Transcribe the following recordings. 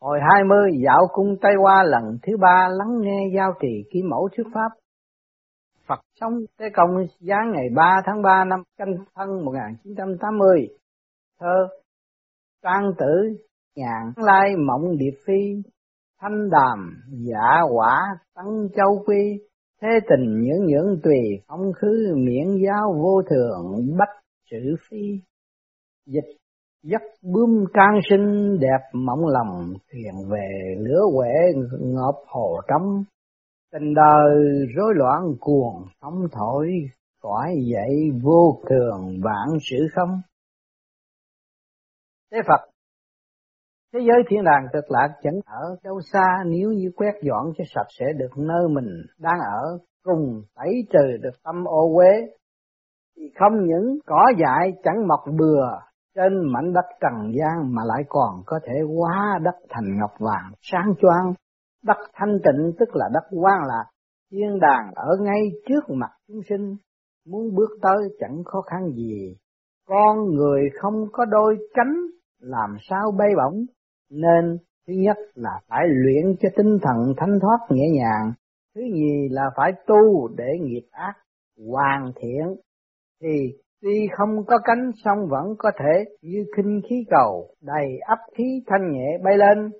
Hồi hai mươi, dạo cung Tây Hoa lần thứ ba lắng nghe giao trì ký mẫu thuyết pháp. Phật sống Tế Công giá ngày 3 tháng 3 năm canh thân 1980. Thơ, Trang tử nhàn lai, mộng điệp phi, thanh đàm, giả quả, tăng châu quy, thế tình nhưỡng nhưỡng tùy, phong khứ, miễn giáo vô thường, bách sự phi dịch giấc bướm trang sinh đẹp mộng lòng, thuyền về lửa quẻ ngọt hồ trong tình đời rối loạn cuồng, sóng thổi, cõi dậy vô thường vạn sự không? Thế phật, thế giới thiên đàng cực lạc chẳng ở đâu xa, nếu như quét dọn cho sạch sẽ được nơi mình đang ở, cùng tẩy trừ được tâm ô uế, thì không những cỏ dại chẳng mọc bừa trên mảnh đất trần gian mà lại còn có thể hóa đất thành ngọc vàng sáng choang. Đất thanh tịnh tức là đất quan lạc. Thiên đàng ở ngay trước mặt chúng sinh. Muốn bước tới chẳng khó khăn gì. Con người không có đôi cánh làm sao bay bổng. Nên thứ nhất là phải luyện cho tinh thần thanh thoát nhẹ nhàng. Thứ nhì là phải tu để nghiệp ác hoàn thiện. Thì tuy không có cánh, song vẫn có thể như khinh khí cầu, đầy ấp khí thanh nhẹ bay lên.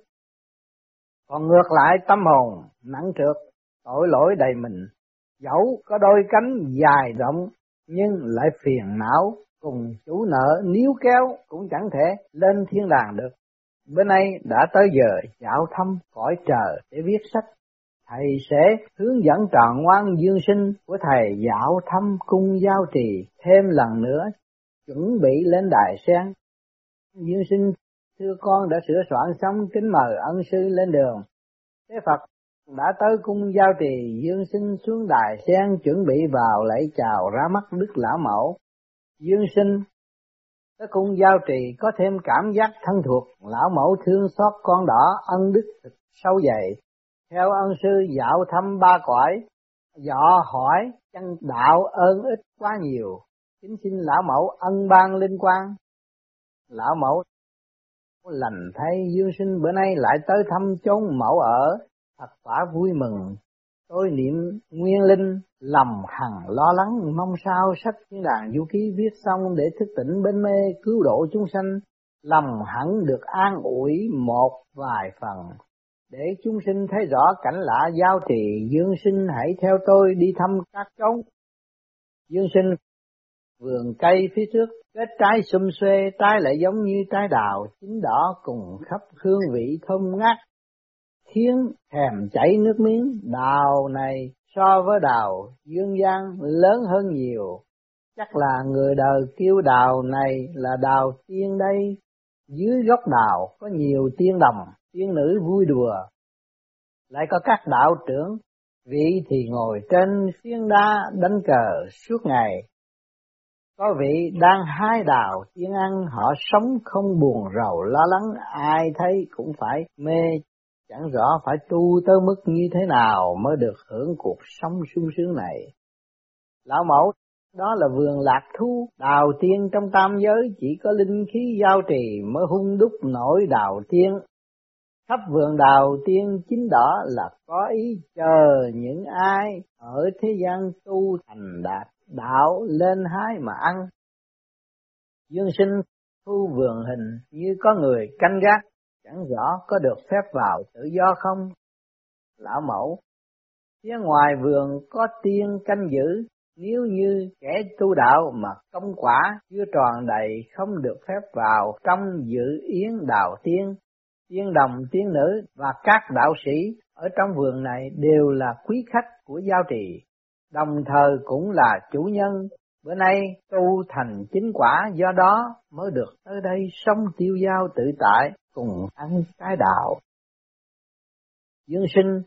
Còn ngược lại, tâm hồn, nặng trượt, tội lỗi đầy mình. Dẫu có đôi cánh dài rộng, nhưng lại phiền não, cùng chủ nợ níu kéo cũng chẳng thể lên thiên đàng được. Bữa nay đã tới giờ dạo thăm cõi trời để viết sách. Thầy sẽ hướng dẫn trọn ngoan dương sinh của thầy dạo thăm cung giao trì thêm lần nữa, chuẩn bị lên đại sen. Dương sinh thưa con đã sửa soạn xong kính mời ân sư lên đường. Thế Phật đã tới cung giao trì dương sinh xuống đài sen chuẩn bị vào lễ chào ra mắt đức lão mẫu. Dương sinh tới cung giao trì có thêm cảm giác thân thuộc, lão mẫu thương xót con đỏ ân đức sâu dày. Theo ân sư dạo thăm ba cõi, dọ hỏi chân đạo ơn ích quá nhiều, kính xin lão mẫu ân ban linh quan. Lão mẫu lành thay dương sinh bữa nay lại tới thăm chốn mẫu ở, thật quả vui mừng, tôi niệm nguyên linh lầm hằng lo lắng mong sao sách thiên đàng du ký viết xong để thức tỉnh bên mê cứu độ chúng sanh lòng hẳn được an ủi một vài phần để chúng sinh thấy rõ cảnh lạ giao trì dương sinh hãy theo tôi đi thăm các chốn. Dương sinh, vườn cây phía trước kết trái xum xuê, trái lại giống như trái đào, chín đỏ cùng khắp hương vị thơm ngát. Khiến thèm chảy nước miếng, đào này so với đào, dương gian lớn hơn nhiều. Chắc là người đời kêu đào này là đào tiên đây. Dưới gốc đào có nhiều tiên đồng tiên nữ vui đùa lại có các đạo trưởng vị thì ngồi trên phiến đá đánh cờ suốt ngày có vị đang hái đào tiên ăn họ sống không buồn rầu lo lắng ai thấy cũng phải mê Chẳng rõ phải tu tới mức như thế nào mới được hưởng cuộc sống sung sướng này. Lão mẫu, đó là vườn lạc thu, đào tiên trong tam giới chỉ có linh khí giao trì mới hung đúc nổi đào tiên. Khắp vườn đào tiên chính đỏ là có ý chờ những ai ở thế gian tu thành đạt đạo lên hái mà ăn. Dương sinh thu vườn hình như có người canh gác chẳng rõ có được phép vào tự do không. Lão mẫu, phía ngoài vườn có tiên canh giữ, nếu như kẻ tu đạo mà công quả chưa tròn đầy không được phép vào trong dự yến đào tiên, tiên đồng, tiếng nữ và các đạo sĩ ở trong vườn này đều là quý khách của giao trì, đồng thời cũng là chủ nhân. Bữa nay tu thành chính quả do đó mới được tới đây sống tiêu giao tự tại cùng ăn cái đạo. Dương sinh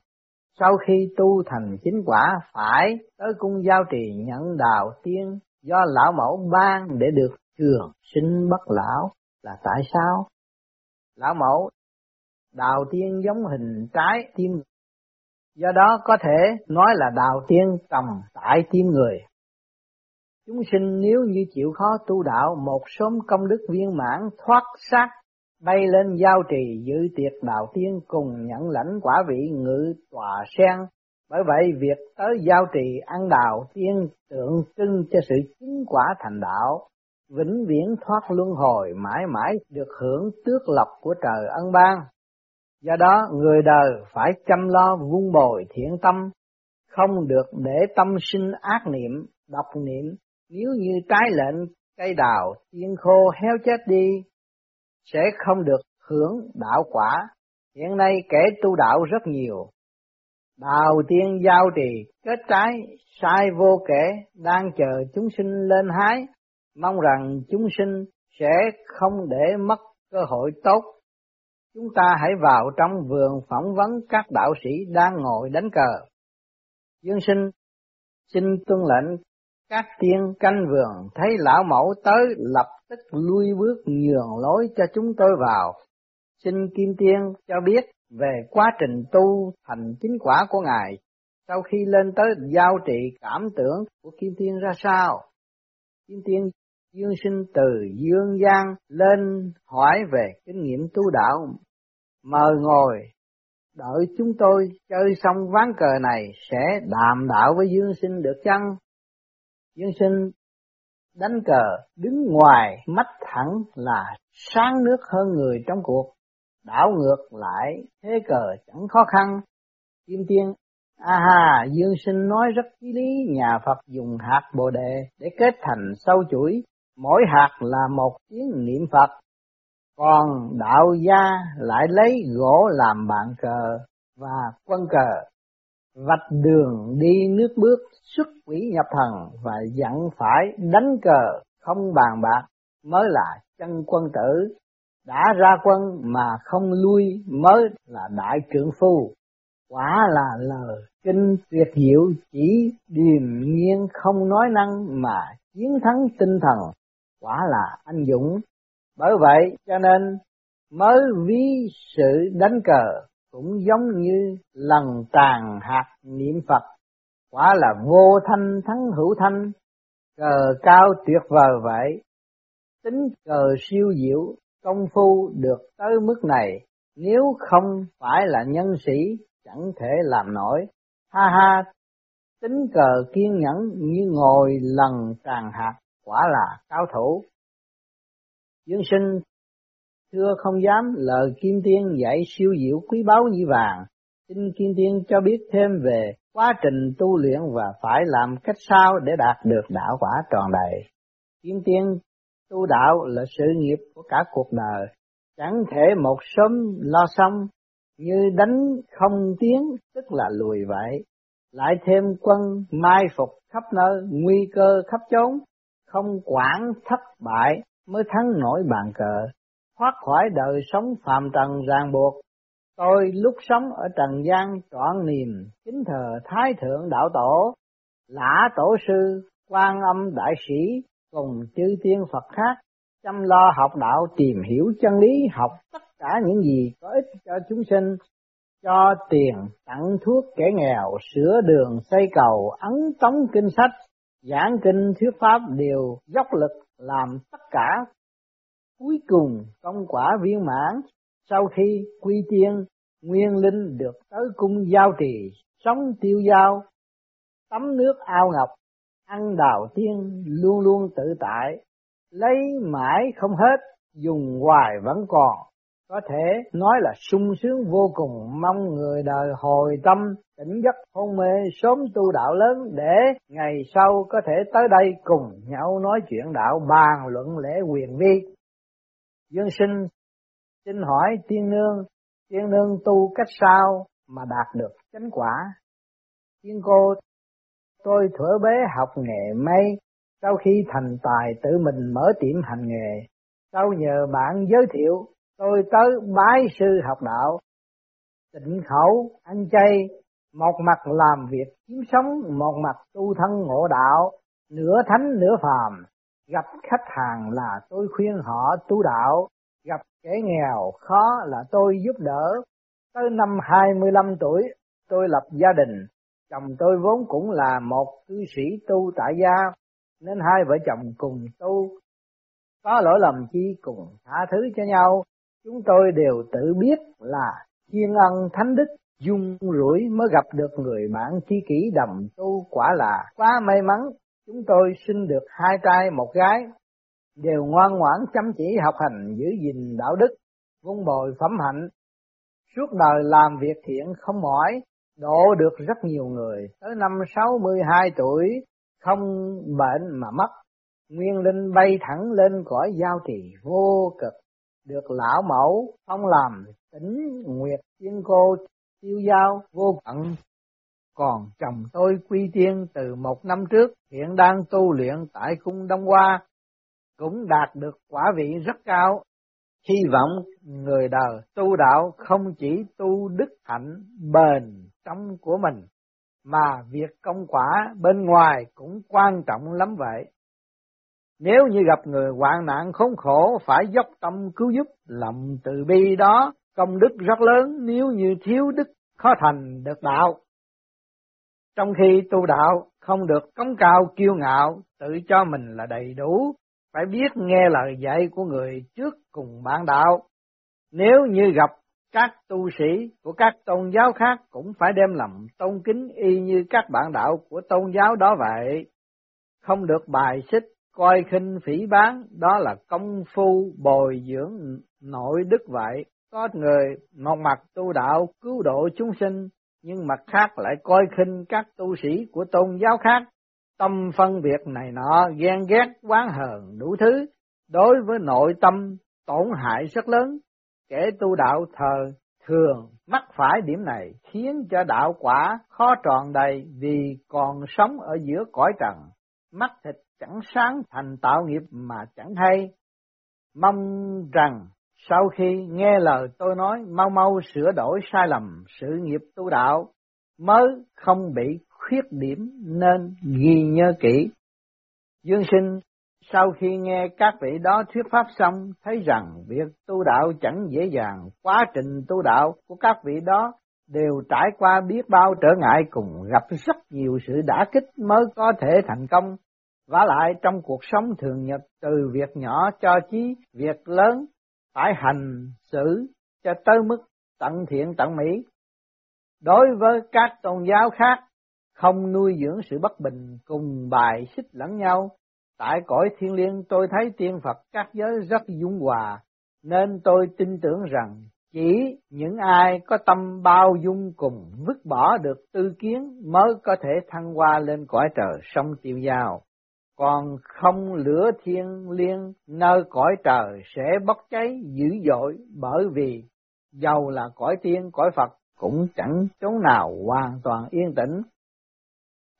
sau khi tu thành chính quả phải tới cung giao trì nhận đạo tiên do lão mẫu ban để được trường sinh bất lão là tại sao? Lão mẫu đào tiên giống hình trái tim do đó có thể nói là đào tiên tầm tại tim người. Chúng sinh nếu như chịu khó tu đạo một sớm công đức viên mãn thoát xác bay lên giao trì dự tiệc đạo tiên cùng nhận lãnh quả vị ngự tòa sen. Bởi vậy việc tới giao trì ăn đạo tiên tượng trưng cho sự chính quả thành đạo, vĩnh viễn thoát luân hồi mãi mãi được hưởng tước lộc của trời ân ban. Do đó người đời phải chăm lo vun bồi thiện tâm, không được để tâm sinh ác niệm, độc niệm, nếu như trái lệnh cây đào tiên khô héo chết đi, sẽ không được hưởng đạo quả. Hiện nay kẻ tu đạo rất nhiều. Đào tiên giao trì, kết trái, sai vô kể, đang chờ chúng sinh lên hái, mong rằng chúng sinh sẽ không để mất cơ hội tốt. Chúng ta hãy vào trong vườn phỏng vấn các đạo sĩ đang ngồi đánh cờ. Dương sinh, xin tuân lệnh, các tiên canh vườn, thấy lão mẫu tới, lập tức lui bước nhường lối cho chúng tôi vào. Xin Kim Tiên cho biết về quá trình tu thành chính quả của Ngài, sau khi lên tới giao trị cảm tưởng của Kim Tiên ra sao. Kim Tiên, dương sinh từ dương gian lên hỏi về kinh nghiệm tu đạo. Mời ngồi, đợi chúng tôi chơi xong ván cờ này sẽ đàm đạo với dương sinh được chăng? Dương sinh đánh cờ đứng ngoài mắt thẳng là sáng nước hơn người trong cuộc, đảo ngược lại thế cờ chẳng khó khăn. Kim Tiên A ha, Dương Sinh nói rất chí lý, nhà Phật dùng hạt bồ đề để kết thành sâu chuỗi, mỗi hạt là một tiếng niệm Phật. Còn đạo gia lại lấy gỗ làm bạn cờ và quân cờ, vạch đường đi nước bước, xuất quỷ nhập thần và dặn phải đánh cờ không bàn bạc mới là chân quân tử. Đã ra quân mà không lui mới là đại trưởng phu. Quả là lời kinh tuyệt diệu chỉ điềm nhiên không nói năng mà chiến thắng tinh thần. Quả là anh dũng bởi vậy cho nên mới ví sự đánh cờ cũng giống như lần tàn hạt niệm Phật, quả là vô thanh thắng hữu thanh, cờ cao tuyệt vời vậy. Tính cờ siêu diệu, công phu được tới mức này, nếu không phải là nhân sĩ, chẳng thể làm nổi. Ha ha, tính cờ kiên nhẫn như ngồi lần tàn hạt, quả là cao thủ. Dương sinh Thưa không dám lời Kim Tiên dạy siêu diệu quý báu như vàng, xin Kim Tiên cho biết thêm về quá trình tu luyện và phải làm cách sao để đạt được đạo quả tròn đầy. Kim Tiên tu đạo là sự nghiệp của cả cuộc đời, chẳng thể một sớm lo xong, như đánh không tiếng tức là lùi vậy. Lại thêm quân mai phục khắp nơi, nguy cơ khắp chốn, không quản thất bại mới thắng nổi bàn cờ thoát khỏi đời sống phàm trần ràng buộc. Tôi lúc sống ở trần gian trọn niềm kính thờ Thái Thượng Đạo Tổ, Lã Tổ Sư, quan âm Đại Sĩ cùng chư tiên Phật khác, chăm lo học đạo tìm hiểu chân lý học tất cả những gì có ích cho chúng sinh, cho tiền tặng thuốc kẻ nghèo, sửa đường xây cầu, ấn tống kinh sách, giảng kinh thuyết pháp đều dốc lực làm tất cả Cuối cùng công quả viên mãn, sau khi quy tiên, nguyên linh được tới cung giao trì, sống tiêu giao, tắm nước ao ngọc, ăn đào tiên luôn luôn tự tại, lấy mãi không hết, dùng hoài vẫn còn. Có thể nói là sung sướng vô cùng mong người đời hồi tâm tỉnh giấc hôn mê sớm tu đạo lớn để ngày sau có thể tới đây cùng nhau nói chuyện đạo bàn luận lễ quyền vi Dương sinh xin hỏi tiên nương, tiên nương tu cách sao mà đạt được chánh quả? Tiên cô, tôi thuở bé học nghề may, sau khi thành tài tự mình mở tiệm hành nghề, sau nhờ bạn giới thiệu, tôi tới bái sư học đạo, tịnh khẩu, ăn chay, một mặt làm việc kiếm sống, một mặt tu thân ngộ đạo, nửa thánh nửa phàm, gặp khách hàng là tôi khuyên họ tu đạo, gặp kẻ nghèo khó là tôi giúp đỡ. Tới năm 25 tuổi, tôi lập gia đình, chồng tôi vốn cũng là một cư sĩ tu tại gia, nên hai vợ chồng cùng tu. Có lỗi lầm chi cùng tha thứ cho nhau, chúng tôi đều tự biết là thiên ân thánh đức, dung rủi mới gặp được người bạn tri kỷ đầm tu quả là quá may mắn. Chúng tôi sinh được hai trai, một gái, đều ngoan ngoãn chăm chỉ học hành giữ gìn đạo đức, vun bồi phẩm hạnh. Suốt đời làm việc thiện không mỏi, độ được rất nhiều người. Tới năm sáu mươi hai tuổi, không bệnh mà mất nguyên linh bay thẳng lên cõi giao trì vô cực được lão mẫu phong làm tính nguyệt tiên cô tiêu giao vô tận còn chồng tôi quy tiên từ một năm trước, hiện đang tu luyện tại cung Đông Hoa, cũng đạt được quả vị rất cao. Hy vọng người đời tu đạo không chỉ tu đức hạnh bền trong của mình, mà việc công quả bên ngoài cũng quan trọng lắm vậy nếu như gặp người hoạn nạn khốn khổ phải dốc tâm cứu giúp, lòng từ bi đó công đức rất lớn nếu như thiếu đức khó thành được đạo. Trong khi tu đạo không được cống cao kiêu ngạo, tự cho mình là đầy đủ, phải biết nghe lời dạy của người trước cùng bạn đạo. Nếu như gặp các tu sĩ của các tôn giáo khác cũng phải đem lòng tôn kính y như các bạn đạo của tôn giáo đó vậy. Không được bài xích coi khinh phỉ bán, đó là công phu bồi dưỡng nội đức vậy. Có người một mặt tu đạo cứu độ chúng sinh, nhưng mặt khác lại coi khinh các tu sĩ của tôn giáo khác. Tâm phân biệt này nọ, ghen ghét, oán hờn đủ thứ, đối với nội tâm tổn hại rất lớn. Kẻ tu đạo thờ thường mắc phải điểm này, khiến cho đạo quả khó tròn đầy vì còn sống ở giữa cõi trần. Mắt thịt chẳng sáng thành tạo nghiệp mà chẳng hay. Mong rằng sau khi nghe lời tôi nói mau mau sửa đổi sai lầm sự nghiệp tu đạo mới không bị khuyết điểm nên ghi nhớ kỹ. Dương sinh sau khi nghe các vị đó thuyết pháp xong thấy rằng việc tu đạo chẳng dễ dàng, quá trình tu đạo của các vị đó đều trải qua biết bao trở ngại cùng gặp rất nhiều sự đả kích mới có thể thành công và lại trong cuộc sống thường nhật từ việc nhỏ cho chí việc lớn phải hành xử cho tới mức tận thiện tận mỹ. Đối với các tôn giáo khác, không nuôi dưỡng sự bất bình cùng bài xích lẫn nhau. Tại cõi thiên liêng tôi thấy tiên Phật các giới rất dung hòa, nên tôi tin tưởng rằng chỉ những ai có tâm bao dung cùng vứt bỏ được tư kiến mới có thể thăng hoa lên cõi trời sông tiêu giao còn không lửa thiên liêng, nơi cõi trời sẽ bốc cháy dữ dội bởi vì dầu là cõi tiên cõi Phật cũng chẳng chỗ nào hoàn toàn yên tĩnh.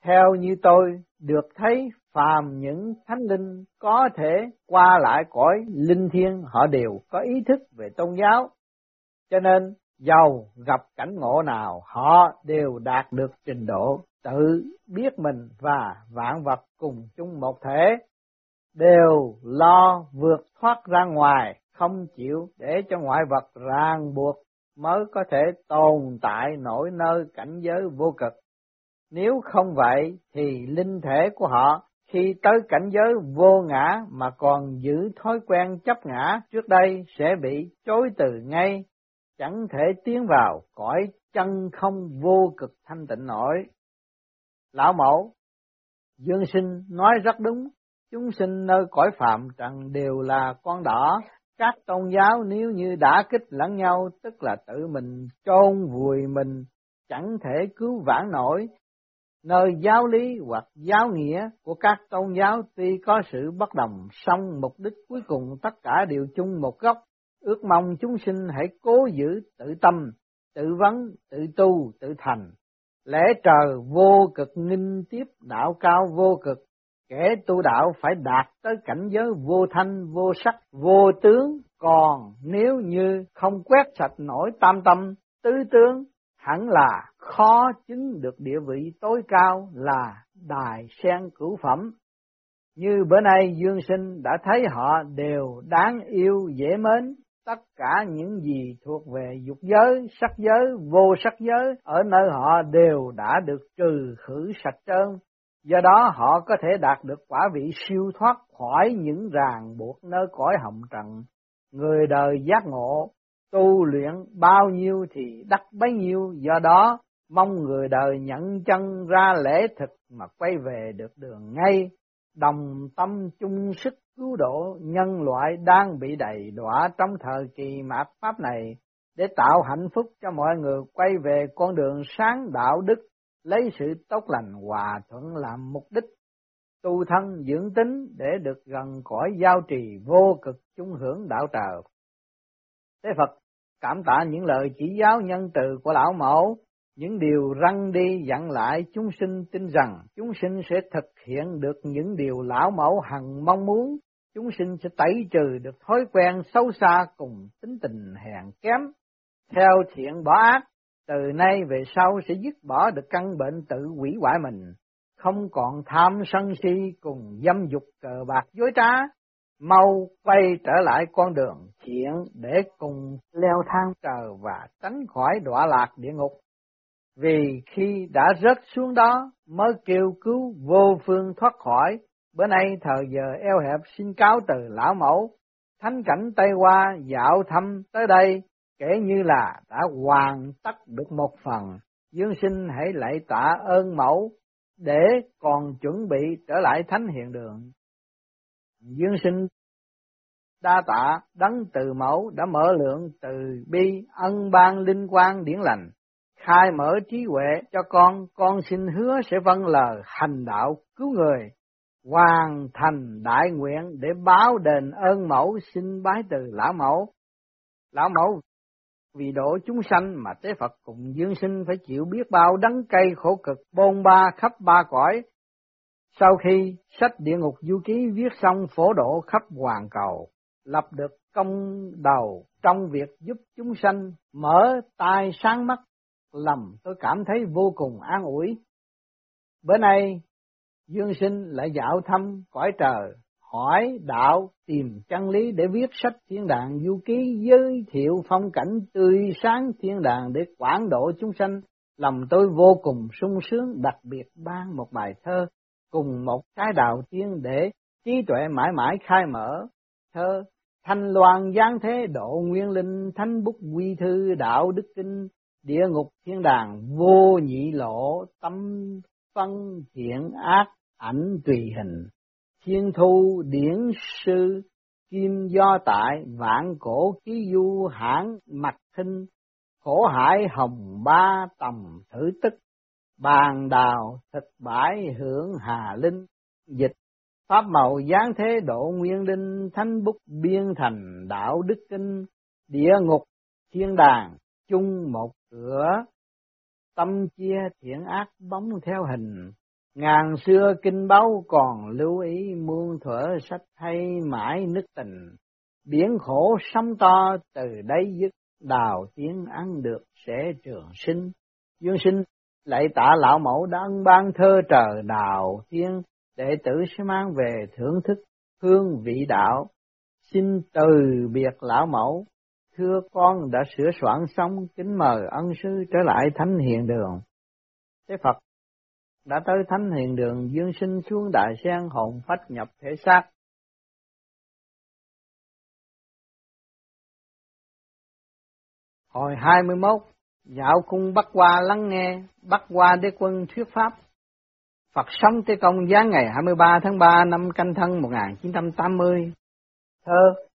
Theo như tôi được thấy, phàm những thánh linh có thể qua lại cõi linh thiên, họ đều có ý thức về tôn giáo. Cho nên dầu gặp cảnh ngộ nào, họ đều đạt được trình độ tự biết mình và vạn vật cùng chung một thể, đều lo vượt thoát ra ngoài, không chịu để cho ngoại vật ràng buộc mới có thể tồn tại nổi nơi cảnh giới vô cực. Nếu không vậy thì linh thể của họ khi tới cảnh giới vô ngã mà còn giữ thói quen chấp ngã trước đây sẽ bị chối từ ngay, chẳng thể tiến vào cõi chân không vô cực thanh tịnh nổi. Lão mẫu, dương sinh nói rất đúng, chúng sinh nơi cõi phạm trần đều là con đỏ, các tôn giáo nếu như đã kích lẫn nhau tức là tự mình chôn vùi mình, chẳng thể cứu vãn nổi. Nơi giáo lý hoặc giáo nghĩa của các tôn giáo tuy có sự bất đồng, song mục đích cuối cùng tất cả đều chung một gốc. Ước mong chúng sinh hãy cố giữ tự tâm, tự vấn, tự tu, tự thành, Lẽ trời vô cực nghinh tiếp đạo cao vô cực, kẻ tu đạo phải đạt tới cảnh giới vô thanh, vô sắc, vô tướng, còn nếu như không quét sạch nổi tam tâm, tứ tướng, hẳn là khó chứng được địa vị tối cao là đài sen cửu phẩm. Như bữa nay Dương Sinh đã thấy họ đều đáng yêu dễ mến, tất cả những gì thuộc về dục giới, sắc giới, vô sắc giới ở nơi họ đều đã được trừ khử sạch trơn. Do đó họ có thể đạt được quả vị siêu thoát khỏi những ràng buộc nơi cõi hồng trần. Người đời giác ngộ tu luyện bao nhiêu thì đắc bấy nhiêu, do đó mong người đời nhận chân ra lễ thực mà quay về được đường ngay, đồng tâm chung sức cứu độ nhân loại đang bị đầy đọa trong thời kỳ mạt pháp này để tạo hạnh phúc cho mọi người quay về con đường sáng đạo đức, lấy sự tốt lành hòa thuận làm mục đích, tu thân dưỡng tính để được gần cõi giao trì vô cực chung hưởng đạo trời. Thế Phật cảm tạ những lời chỉ giáo nhân từ của Lão Mẫu, những điều răng đi dặn lại chúng sinh tin rằng chúng sinh sẽ thực hiện được những điều Lão Mẫu hằng mong muốn, chúng sinh sẽ tẩy trừ được thói quen xấu xa cùng tính tình hèn kém, theo thiện bỏ ác, từ nay về sau sẽ dứt bỏ được căn bệnh tự hủy hoại mình, không còn tham sân si cùng dâm dục cờ bạc dối trá, mau quay trở lại con đường thiện để cùng leo thang trời và tránh khỏi đọa lạc địa ngục. Vì khi đã rớt xuống đó mới kêu cứu vô phương thoát khỏi, bữa nay thời giờ eo hẹp xin cáo từ lão mẫu, thánh cảnh Tây Hoa dạo thăm tới đây kể như là đã hoàn tất được một phần, dương sinh hãy lại tạ ơn mẫu để còn chuẩn bị trở lại thánh hiện đường. Dương sinh đa tạ đấng từ mẫu đã mở lượng từ bi ân ban linh quan điển lành, khai mở trí huệ cho con, con xin hứa sẽ vâng lời hành đạo cứu người, hoàn thành đại nguyện để báo đền ơn mẫu xin bái từ lão mẫu. Lão mẫu vì độ chúng sanh mà tế Phật cùng dương sinh phải chịu biết bao đắng cay khổ cực bôn ba khắp ba cõi. Sau khi sách địa ngục du ký viết xong phổ độ khắp hoàn cầu, lập được công đầu trong việc giúp chúng sanh mở tai sáng mắt, lầm tôi cảm thấy vô cùng an ủi. Bữa nay, Dương Sinh lại dạo thăm cõi trời, hỏi đạo tìm chân lý để viết sách thiên đàng du ký giới thiệu phong cảnh tươi sáng thiên đàng để quảng độ chúng sanh lòng tôi vô cùng sung sướng đặc biệt ban một bài thơ cùng một cái đạo tiên để trí tuệ mãi mãi khai mở thơ thanh loan giáng thế độ nguyên linh thánh bút quy thư đạo đức kinh địa ngục thiên đàng vô nhị lộ tâm phân thiện ác, ảnh tùy hình. Thiên thu điển sư, kim do tại, vạn cổ ký du hãng mặt thinh khổ hải hồng ba tầm thử tức. Bàn đào thực bãi hưởng hà linh, dịch. Pháp màu giáng thế độ nguyên linh, thánh bút biên thành đạo đức kinh. Địa ngục thiên đàng, chung một cửa tâm chia thiện ác bóng theo hình Ngàn xưa kinh báu còn lưu ý muôn thuở sách hay mãi nước tình, biển khổ sóng to từ đây dứt đào tiếng ăn được sẽ trường sinh. Dương sinh lại tạ lão mẫu đã ban thơ trời đào thiên, đệ tử sẽ mang về thưởng thức hương vị đạo. Xin từ biệt lão mẫu, thưa con đã sửa soạn xong, kính mời ân sư trở lại thánh hiện đường. Thế Phật đã tới thánh hiền đường dương sinh xuống đại sen hồn phách nhập thể xác. Hồi 21, dạo cung bắt qua lắng nghe, bắt qua đế quân thuyết pháp. Phật sống tế công giáng ngày 23 tháng 3 năm canh thân 1980. Thơ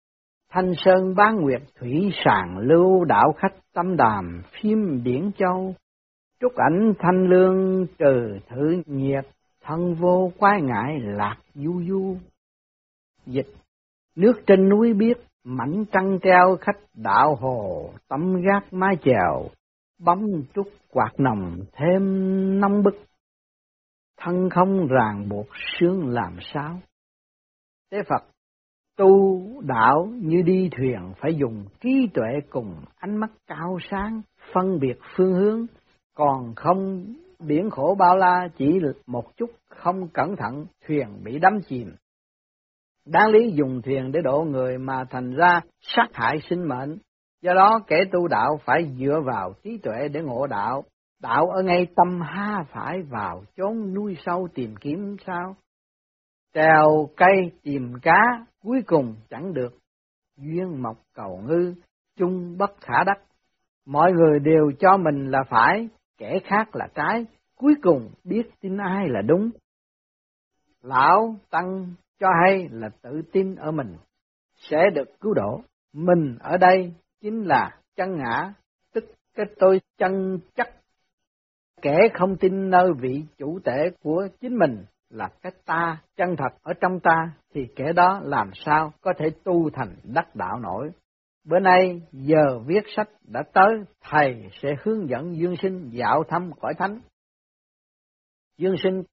Thanh Sơn Bán Nguyệt Thủy Sàng Lưu Đạo Khách Tâm Đàm Phim Điển Châu Trúc ảnh thanh lương trừ thử nhiệt, thân vô quái ngại lạc du du. Dịch, nước trên núi biết, mảnh trăng treo khách đạo hồ, tấm gác mái chèo, bóng trúc quạt nồng thêm nóng bức. Thân không ràng buộc sướng làm sao. Tế Phật tu đạo như đi thuyền phải dùng trí tuệ cùng ánh mắt cao sáng, phân biệt phương hướng còn không, biển khổ bao la chỉ một chút không cẩn thận, thuyền bị đắm chìm. Đáng lý dùng thuyền để độ người mà thành ra sát hại sinh mệnh. Do đó kẻ tu đạo phải dựa vào trí tuệ để ngộ đạo. Đạo ở ngay tâm ha phải vào chốn nuôi sâu tìm kiếm sao. Trèo cây tìm cá cuối cùng chẳng được. Duyên mộc cầu ngư chung bất khả đắc. Mọi người đều cho mình là phải, kẻ khác là trái, cuối cùng biết tin ai là đúng. Lão Tăng cho hay là tự tin ở mình, sẽ được cứu độ. Mình ở đây chính là chân ngã, tức cái tôi chân chắc. Kẻ không tin nơi vị chủ tể của chính mình là cái ta chân thật ở trong ta thì kẻ đó làm sao có thể tu thành đắc đạo nổi. Bữa nay giờ viết sách đã tới, thầy sẽ hướng dẫn Dương Sinh dạo thăm cõi thánh. Dương Sinh,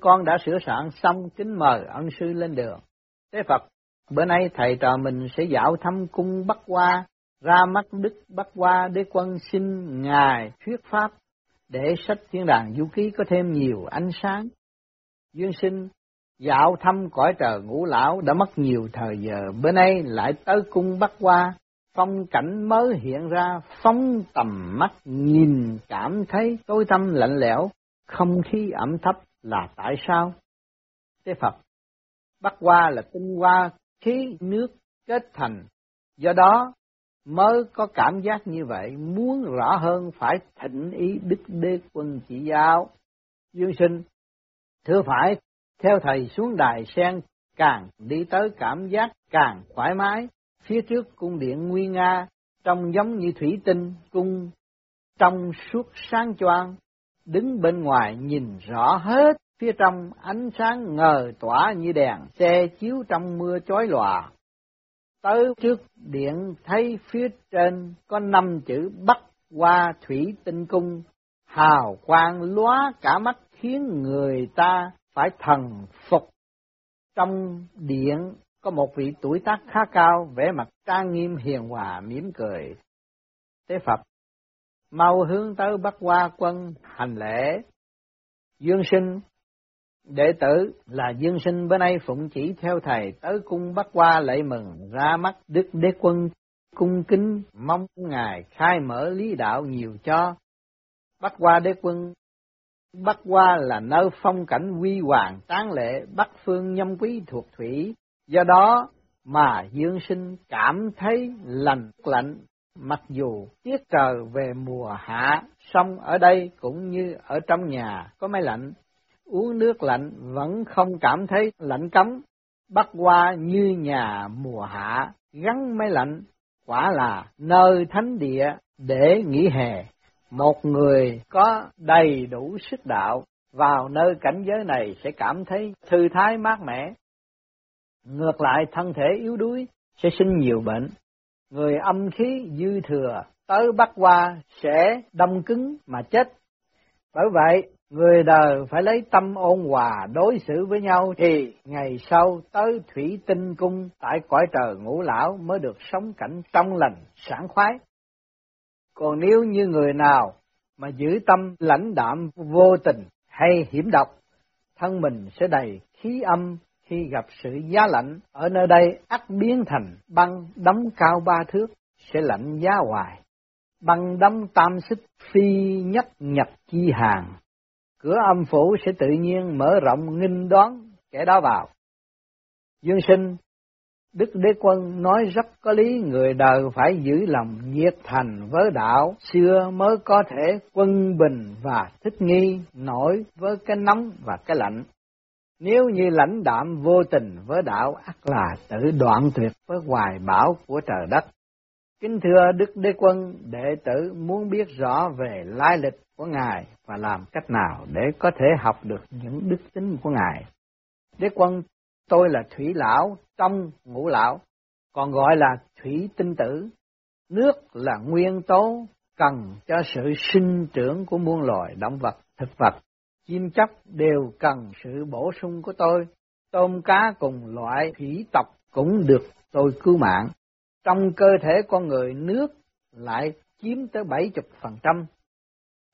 con đã sửa soạn xong kính mời ân sư lên đường. Thế Phật, bữa nay thầy trò mình sẽ dạo thăm cung Bắc Hoa, ra mắt Đức Bắc Hoa để quân xin Ngài thuyết Pháp, để sách thiên đàng du ký có thêm nhiều ánh sáng. Dương Sinh Dạo thăm cõi trời ngũ lão đã mất nhiều thời giờ, bữa nay lại tới cung Bắc qua phong cảnh mới hiện ra, phóng tầm mắt nhìn cảm thấy tối tâm lạnh lẽo, không khí ẩm thấp là tại sao? Thế Phật, Bắc qua là tinh hoa khí nước kết thành, do đó mới có cảm giác như vậy, muốn rõ hơn phải thịnh ý Đức Đế Quân chỉ giáo. Dương sinh, thưa phải theo thầy xuống đài sen, càng đi tới cảm giác càng thoải mái. Phía trước cung điện nguy nga, trông giống như thủy tinh, cung trong suốt sáng choang. Đứng bên ngoài nhìn rõ hết, phía trong ánh sáng ngời tỏa như đèn xe chiếu trong mưa chói lòa. Tới trước điện thấy phía trên có năm chữ Bắc qua thủy tinh cung, hào quang lóa cả mắt khiến người ta phải thần phục. Trong điện có một vị tuổi tác khá cao, vẻ mặt trang nghiêm hiền hòa mỉm cười. Tế Phật, mau hướng tới Bắc Hoa quân hành lễ. Dương sinh, đệ tử là Dương sinh bữa nay phụng chỉ theo thầy tới cung Bắc Hoa lễ mừng ra mắt Đức Đế Quân cung kính mong ngài khai mở lý đạo nhiều cho. Bắc Hoa Đế Quân Bắc qua là nơi phong cảnh huy hoàng tán lệ, Bắc phương nhâm quý thuộc thủy, do đó mà dương sinh cảm thấy lành lạnh, mặc dù tiết trời về mùa hạ, sông ở đây cũng như ở trong nhà có máy lạnh, uống nước lạnh vẫn không cảm thấy lạnh cấm. Bắc qua như nhà mùa hạ, gắn máy lạnh, quả là nơi thánh địa để nghỉ hè. Một người có đầy đủ sức đạo vào nơi cảnh giới này sẽ cảm thấy thư thái mát mẻ. Ngược lại thân thể yếu đuối sẽ sinh nhiều bệnh. Người âm khí dư thừa tới bắt qua sẽ đông cứng mà chết. Bởi vậy, người đời phải lấy tâm ôn hòa đối xử với nhau thì ngày sau tới thủy tinh cung tại cõi trời ngũ lão mới được sống cảnh trong lành, sảng khoái. Còn nếu như người nào mà giữ tâm lãnh đạm vô tình hay hiểm độc, thân mình sẽ đầy khí âm khi gặp sự giá lạnh. Ở nơi đây ắt biến thành băng đấm cao ba thước, sẽ lạnh giá hoài. Băng đấm tam xích phi nhất nhập chi hàng. Cửa âm phủ sẽ tự nhiên mở rộng nghinh đoán kẻ đó vào. Dương sinh Đức Đế Quân nói rất có lý người đời phải giữ lòng nhiệt thành với đạo, xưa mới có thể quân bình và thích nghi nổi với cái nóng và cái lạnh. Nếu như lãnh đạm vô tình với đạo ắt là tự đoạn tuyệt với hoài bảo của trời đất. Kính thưa Đức Đế Quân, đệ tử muốn biết rõ về lai lịch của Ngài và làm cách nào để có thể học được những đức tính của Ngài. Đế Quân Tôi là thủy lão trong ngũ lão, còn gọi là thủy tinh tử. Nước là nguyên tố cần cho sự sinh trưởng của muôn loài động vật, thực vật. Chim chóc đều cần sự bổ sung của tôi. Tôm cá cùng loại thủy tộc cũng được tôi cứu mạng. Trong cơ thể con người nước lại chiếm tới 70%.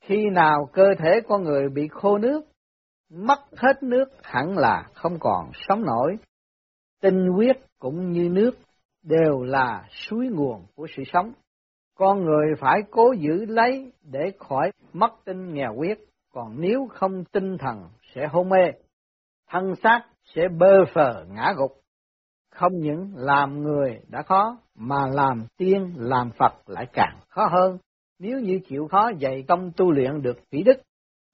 Khi nào cơ thể con người bị khô nước mất hết nước hẳn là không còn sống nổi. Tinh huyết cũng như nước đều là suối nguồn của sự sống. Con người phải cố giữ lấy để khỏi mất tinh nghèo huyết, còn nếu không tinh thần sẽ hôn mê, thân xác sẽ bơ phờ ngã gục. Không những làm người đã khó, mà làm tiên làm Phật lại càng khó hơn. Nếu như chịu khó dày công tu luyện được kỹ đức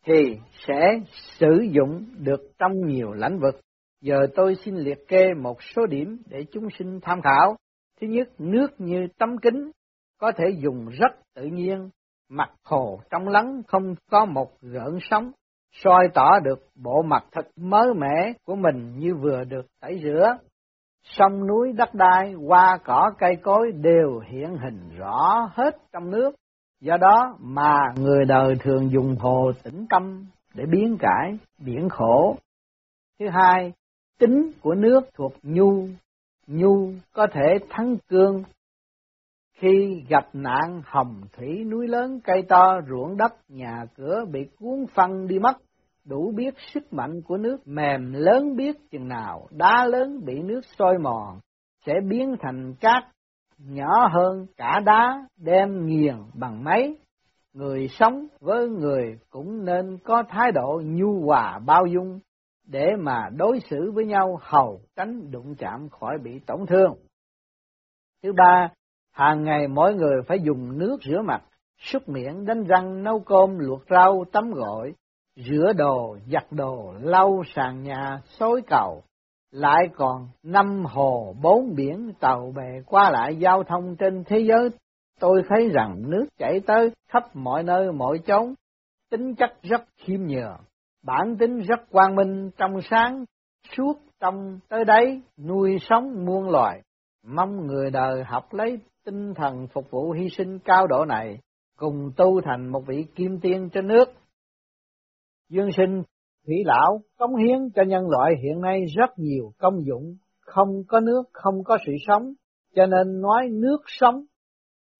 thì sẽ sử dụng được trong nhiều lĩnh vực. Giờ tôi xin liệt kê một số điểm để chúng sinh tham khảo. Thứ nhất, nước như tấm kính có thể dùng rất tự nhiên, mặt hồ trong lắng không có một gợn sóng, soi tỏ được bộ mặt thật mới mẻ của mình như vừa được tẩy rửa. Sông núi đất đai, hoa cỏ cây cối đều hiện hình rõ hết trong nước. Do đó mà người đời thường dùng hồ tĩnh tâm để biến cải, biển khổ. Thứ hai, tính của nước thuộc nhu, nhu có thể thắng cương. Khi gặp nạn hồng thủy núi lớn cây to ruộng đất nhà cửa bị cuốn phăng đi mất, đủ biết sức mạnh của nước mềm lớn biết chừng nào, đá lớn bị nước sôi mòn, sẽ biến thành cát nhỏ hơn cả đá đem nghiền bằng máy. Người sống với người cũng nên có thái độ nhu hòa bao dung để mà đối xử với nhau hầu tránh đụng chạm khỏi bị tổn thương. Thứ ba, hàng ngày mỗi người phải dùng nước rửa mặt, súc miệng, đánh răng, nấu cơm, luộc rau, tắm gội, rửa đồ, giặt đồ, lau sàn nhà, xối cầu, lại còn năm hồ bốn biển tàu bè qua lại giao thông trên thế giới. Tôi thấy rằng nước chảy tới khắp mọi nơi mọi chốn, tính chất rất khiêm nhường, bản tính rất quang minh trong sáng, suốt trong tới đấy nuôi sống muôn loài. Mong người đời học lấy tinh thần phục vụ hy sinh cao độ này, cùng tu thành một vị kim tiên trên nước. Dương sinh thủy lão cống hiến cho nhân loại hiện nay rất nhiều công dụng, không có nước không có sự sống, cho nên nói nước sống.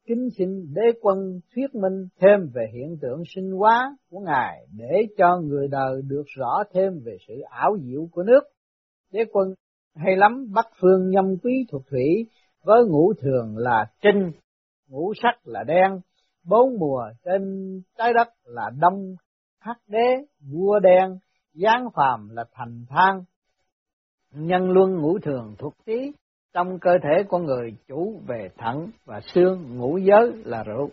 Kính xin đế quân thuyết minh thêm về hiện tượng sinh hóa của Ngài để cho người đời được rõ thêm về sự ảo diệu của nước. Đế quân hay lắm Bắc phương nhâm quý thuộc thủy với ngũ thường là trinh, ngũ sắc là đen, bốn mùa trên trái đất là đông, hắc đế, vua đen, gián phàm là thành thang. Nhân luân ngũ thường thuộc tí, trong cơ thể con người chủ về thận và xương, ngũ giới là rượu.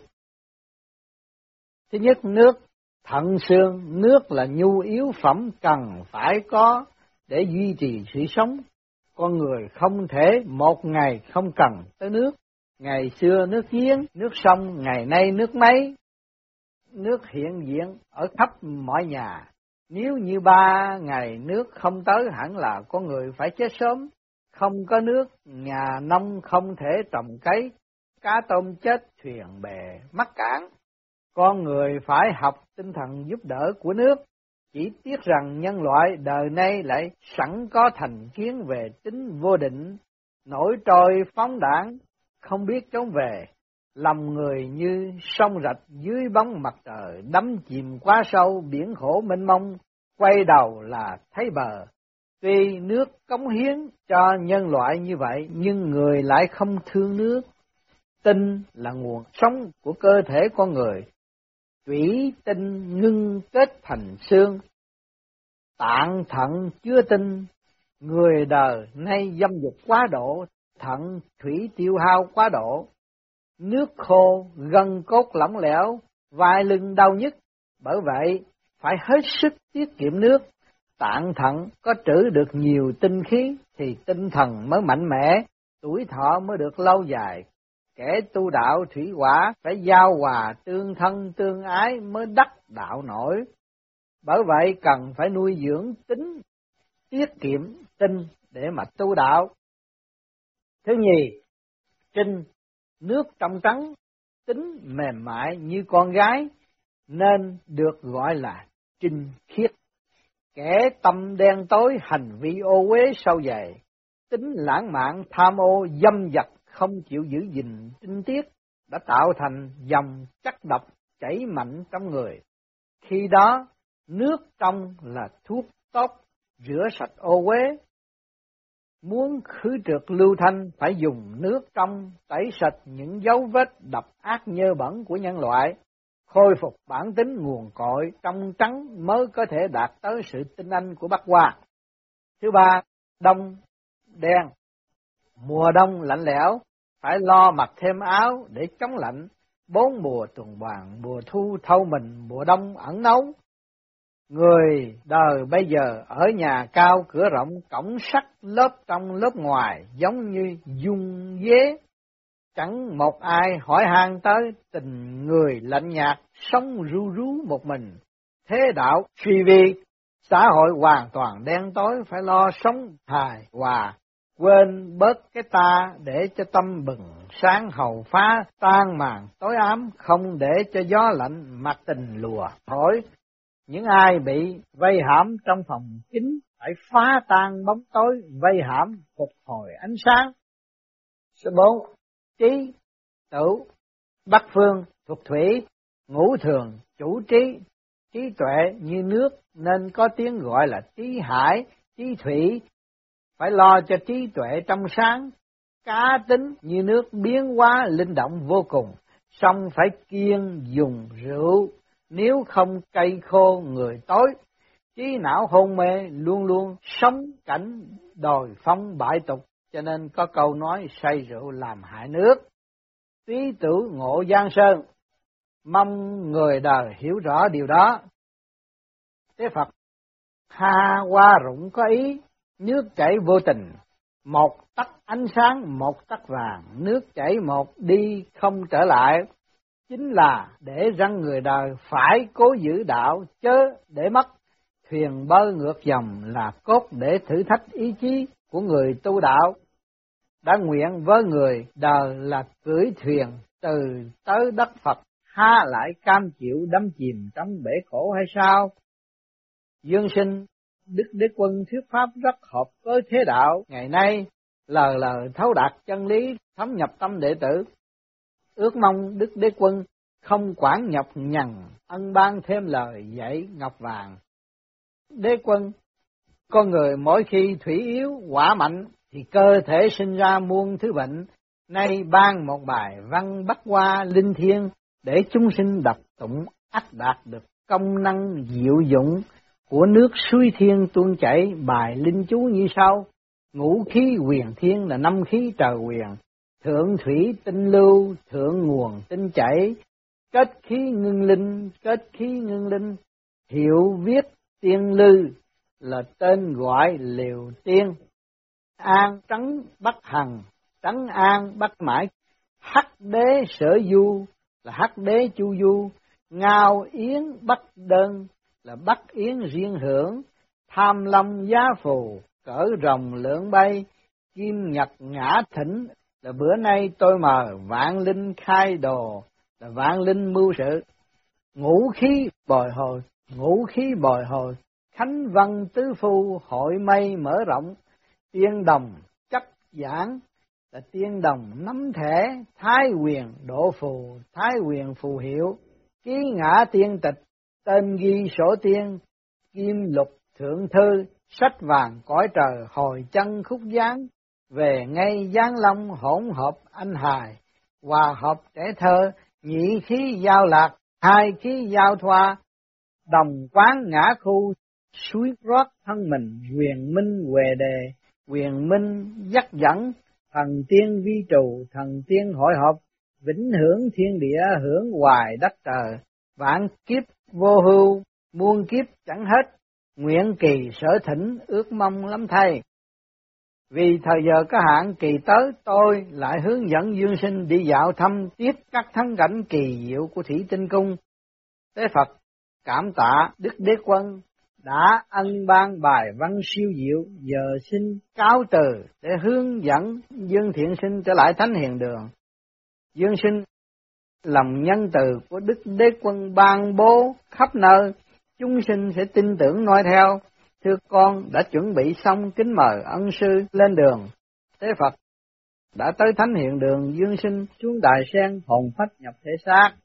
Thứ nhất nước, thận xương, nước là nhu yếu phẩm cần phải có để duy trì sự sống. Con người không thể một ngày không cần tới nước. Ngày xưa nước giếng, nước sông, ngày nay nước máy, nước hiện diện ở khắp mọi nhà. Nếu như ba ngày nước không tới hẳn là có người phải chết sớm. Không có nước, nhà nông không thể trồng cấy, cá tôm chết, thuyền bè mắc cạn. Con người phải học tinh thần giúp đỡ của nước. Chỉ tiếc rằng nhân loại đời nay lại sẵn có thành kiến về tính vô định, nổi trôi phóng đảng, không biết trốn về, lòng người như sông rạch dưới bóng mặt trời đắm chìm quá sâu biển khổ mênh mông, quay đầu là thấy bờ. Tuy nước cống hiến cho nhân loại như vậy, nhưng người lại không thương nước. Tinh là nguồn sống của cơ thể con người. Thủy tinh ngưng kết thành xương. Tạng thận chứa tinh, người đời nay dâm dục quá độ, thận thủy tiêu hao quá độ, nước khô, gân cốt lỏng lẻo, vai lưng đau nhức. Bởi vậy, phải hết sức tiết kiệm nước. Tạng thận có trữ được nhiều tinh khí thì tinh thần mới mạnh mẽ, tuổi thọ mới được lâu dài. Kẻ tu đạo thủy quả phải giao hòa tương thân tương ái mới đắc đạo nổi. Bởi vậy cần phải nuôi dưỡng tính tiết kiệm tinh để mà tu đạo. Thứ nhì, trinh nước trong trắng, tính mềm mại như con gái, nên được gọi là trinh khiết. Kẻ tâm đen tối hành vi ô uế sâu dày, tính lãng mạn tham ô dâm dật không chịu giữ gìn tinh tiết đã tạo thành dòng chất độc chảy mạnh trong người. Khi đó, nước trong là thuốc tốt, rửa sạch ô uế, Muốn khứ trượt lưu thanh phải dùng nước trong tẩy sạch những dấu vết độc ác nhơ bẩn của nhân loại, khôi phục bản tính nguồn cội trong trắng mới có thể đạt tới sự tinh anh của Bắc Hoa. Thứ ba, đông đen. Mùa đông lạnh lẽo, phải lo mặc thêm áo để chống lạnh, bốn mùa tuần hoàn, mùa thu thâu mình, mùa đông ẩn nấu. Người đời bây giờ ở nhà cao cửa rộng, cổng sắt lớp trong lớp ngoài, giống như dung dế. Chẳng một ai hỏi han tới tình người lạnh nhạt, sống ru rú một mình. Thế đạo suy vi, xã hội hoàn toàn đen tối phải lo sống hài hòa, quên bớt cái ta để cho tâm bừng sáng hầu phá tan màn tối ám không để cho gió lạnh mặt tình lùa thổi những ai bị vây hãm trong phòng kính phải phá tan bóng tối vây hãm phục hồi ánh sáng. Số bốn trí tử bắc phương thuộc thủy ngũ thường chủ trí. Trí tuệ như nước nên có tiếng gọi là trí hải trí thủy. Phải lo cho trí tuệ trong sáng, cá tính như nước biến hóa linh động vô cùng, song phải kiên dùng rượu, nếu không cây khô người tối, trí não hôn mê luôn luôn sống cảnh đồi phong bại tục, cho nên có câu nói say rượu làm hại nước. Tí tử ngộ Giang Sơn, mong người đời hiểu rõ điều đó. Thế Phật ha qua rụng có ý nước chảy vô tình, một tắt ánh sáng, một tắt vàng, nước chảy một đi không trở lại, chính là để răng người đời phải cố giữ đạo chớ để mất. Thuyền bơi ngược dòng là cốt để thử thách ý chí của người tu đạo. Đã nguyện với người đời là cưỡi thuyền từ tới đất Phật, ha lại cam chịu đâm chìm trong bể khổ hay sao? Dương sinh Đức Đế Quân thuyết pháp rất hợp với thế đạo ngày nay, lờ lờ thấu đạt chân lý, thấm nhập tâm đệ tử. Ước mong Đức Đế Quân không quản nhọc nhằn, ân ban thêm lời dạy ngọc vàng. Đế Quân, con người mỗi khi thủy yếu, quả mạnh, thì cơ thể sinh ra muôn thứ bệnh, nay ban một bài văn bắt qua linh thiêng để chúng sinh đọc tụng ắt đạt được công năng diệu dụng của nước suy thiên tuôn chảy bài linh chú như sau ngũ khí quyền thiên là năm khí trời quyền thượng thủy tinh lưu thượng nguồn tinh chảy. Kết khí ngưng linh kết khí ngưng linh. Hiệu viết tiên lư là tên gọi liều tiên. An trắng bắc hằng trắng an bắc mãi. Hắc đế sở du là hắc đế chu du. Ngao yến bắc đơn là bắt yến riêng hưởng, tham lâm giá phù, cỡ rồng lưỡng bay, kim nhật ngã thỉnh, là bữa nay tôi mời vạn linh khai đồ, là vạn linh mưu sự. Ngũ khí bồi hồi, ngũ khí bồi hồi, khánh văn tứ phu hội mây mở rộng, tiên đồng chấp giảng, là tiên đồng nắm thể. Thái quyền độ phù, thái quyền phù hiệu, ký ngã tiên tịch, tên ghi sổ tiên, kim lục thượng thư, sách vàng cõi trời hồi chân khúc giáng, về ngay giáng long hỗn hợp anh hài, hòa hợp trẻ thơ, nhị khí giao lạc, hai khí giao thoa, đồng quán ngã khu, suối rót thân mình, quyền minh huề đề, quyền minh dắt dẫn, thần tiên vi trù, thần tiên hội họp, vĩnh hưởng thiên địa hưởng hoài đất trời, vạn kiếp vô hưu, muôn kiếp chẳng hết, nguyện kỳ sở thỉnh ước mong lắm thay. Vì thời giờ có hạn kỳ tới tôi lại hướng dẫn Dương Sinh đi dạo thăm tiếp các thắng cảnh kỳ diệu của Thủy Tinh Cung. Tế Phật cảm tạ Đức Đế Quân đã ân ban bài văn siêu diệu, giờ xin cáo từ để hướng dẫn Dương Thiện Sinh trở lại Thánh Hiền Đường. Dương Sinh lòng nhân từ của Đức Đế Quân ban bố khắp nơi, chúng sinh sẽ tin tưởng noi theo. Thưa con, đã chuẩn bị xong kính mời ân sư lên đường. Thế Phật đã tới thánh hiện đường dương sinh, xuống đài sen hồn phách nhập thể xác.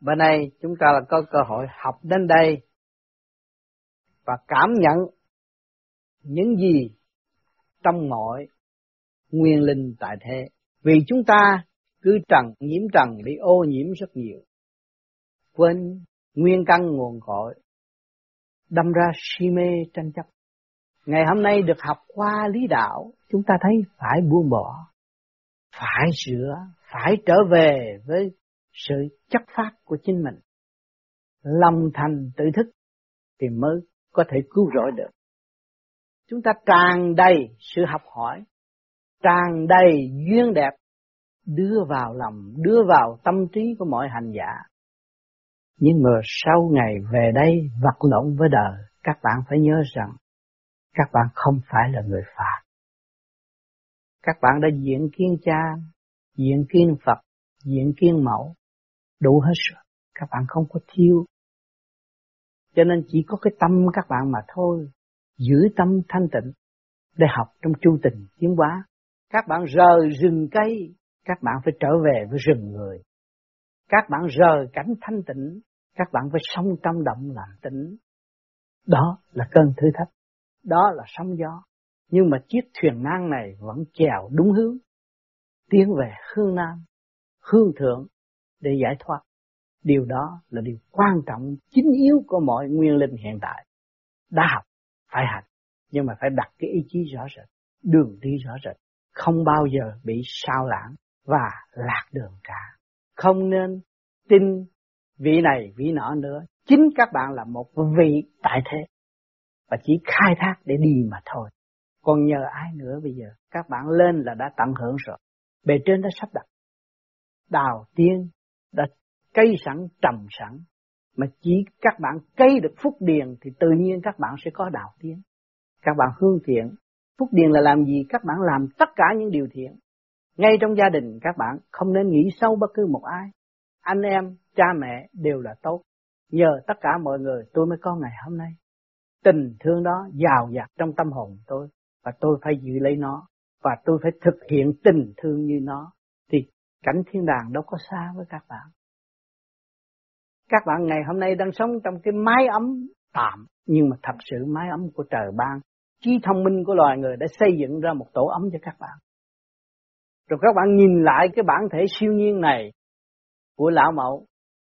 Bên này chúng ta là có cơ hội học đến đây và cảm nhận những gì trong mọi nguyên linh tại thế. Vì chúng ta cứ trần, nhiễm trần bị ô nhiễm rất nhiều quên nguyên căn nguồn cội đâm ra si mê tranh chấp ngày hôm nay được học qua lý đạo chúng ta thấy phải buông bỏ, phải sửa, phải trở về với sự chất phát của chính mình. Lòng thành tự thức thì mới có thể cứu rỗi được. Chúng ta tràn đầy sự học hỏi, tràn đầy duyên đẹp đưa vào lòng, đưa vào tâm trí của mọi hành giả. Nhưng mà sau ngày về đây vật lộn với đời, các bạn phải nhớ rằng các bạn không phải là người phạt. Các bạn đã diện kiến cha, diện kiến Phật, diện kiến mẫu, đủ hết rồi. Các bạn không có thiếu. Cho nên chỉ có cái tâm các bạn mà thôi. Giữ tâm thanh tịnh để học trong chu tình tiến hóa. Các bạn rời rừng cây, các bạn phải trở về với rừng người. Các bạn rời cảnh thanh tịnh, các bạn phải sống trong động làm tĩnh. Đó là cơn thử thách, đó là sóng gió. Nhưng mà chiếc thuyền nan này vẫn chèo đúng hướng, tiến về hướng Nam, hướng thượng để giải thoát. Điều đó là điều quan trọng, chính yếu của mọi nguyên linh hiện tại. Đã học, phải hành, nhưng mà phải đặt cái ý chí rõ rệt, đường đi rõ rệt, không bao giờ bị sao lãng và lạc đường cả. Không nên tin vị này, vị nọ nữa. Chính các bạn là một vị tại thế và chỉ khai thác để đi mà thôi. Còn nhờ ai nữa bây giờ, các bạn lên là đã tận hưởng rồi. Bề trên đã sắp đặt. Đào tiên đã cây sẵn, trầm sẵn. Mà chỉ các bạn cây được phúc điền thì tự nhiên các bạn sẽ có đạo tiên. Các bạn hương thiện. Phúc điền là làm gì? Các bạn làm tất cả những điều thiện. Ngay trong gia đình các bạn không nên nghĩ sâu bất cứ một ai. Anh em, cha mẹ đều là tốt. Nhờ tất cả mọi người tôi mới có ngày hôm nay. Tình thương đó giàu dạt trong tâm hồn tôi và tôi phải giữ lấy nó và tôi phải thực hiện tình thương như nó thì cảnh thiên đàng đâu có xa với các bạn. Các bạn ngày hôm nay đang sống trong cái mái ấm tạm nhưng mà thật sự mái ấm của trời ban. Trí thông minh của loài người đã xây dựng ra một tổ ấm cho các bạn. Rồi các bạn nhìn lại cái bản thể siêu nhiên này của lão mẫu,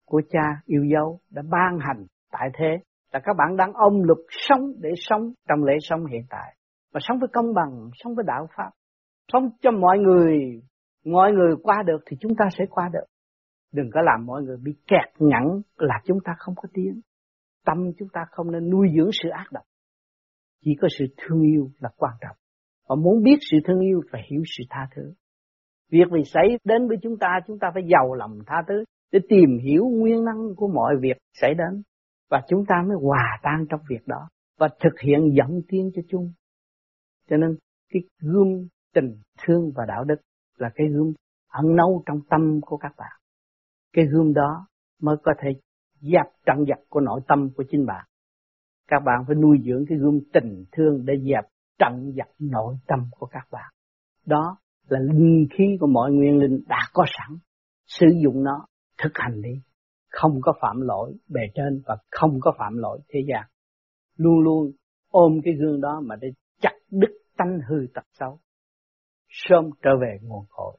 của cha yêu dấu đã ban hành tại thế là các bạn đang ôm luật sống để sống trong lễ sống hiện tại và sống với công bằng, sống với đạo pháp, sống cho mọi người, mọi người qua được thì chúng ta sẽ qua được. Đừng có làm mọi người bị kẹt nhẫn là chúng ta không có tiếng. Tâm chúng ta không nên nuôi dưỡng sự ác độc. Chỉ có sự thương yêu là quan trọng. Và muốn biết sự thương yêu phải hiểu sự tha thứ. Việc gì xảy đến với chúng ta, chúng ta phải giàu lòng tha thứ để tìm hiểu nguyên năng của mọi việc xảy đến. Và chúng ta mới hòa tan trong việc đó và thực hiện dẫn tiến cho chung. Cho nên cái gươm tình thương và đạo đức là cái gươm ẩn nấu trong tâm của các bạn. Cái gươm đó mới có thể dẹp trận giặc của nội tâm của chính bạn. Các bạn phải nuôi dưỡng cái gươm tình thương để dẹp trận giặc nội tâm của các bạn. Đó là linh khí của mọi nguyên linh đã có sẵn. Sử dụng nó, thực hành đi. Không có phạm lỗi bề trên và không có phạm lỗi thế gian. Luôn luôn ôm cái gương đó mà để chặt đứt tánh hư tật xấu. Sớm trở về nguồn cội.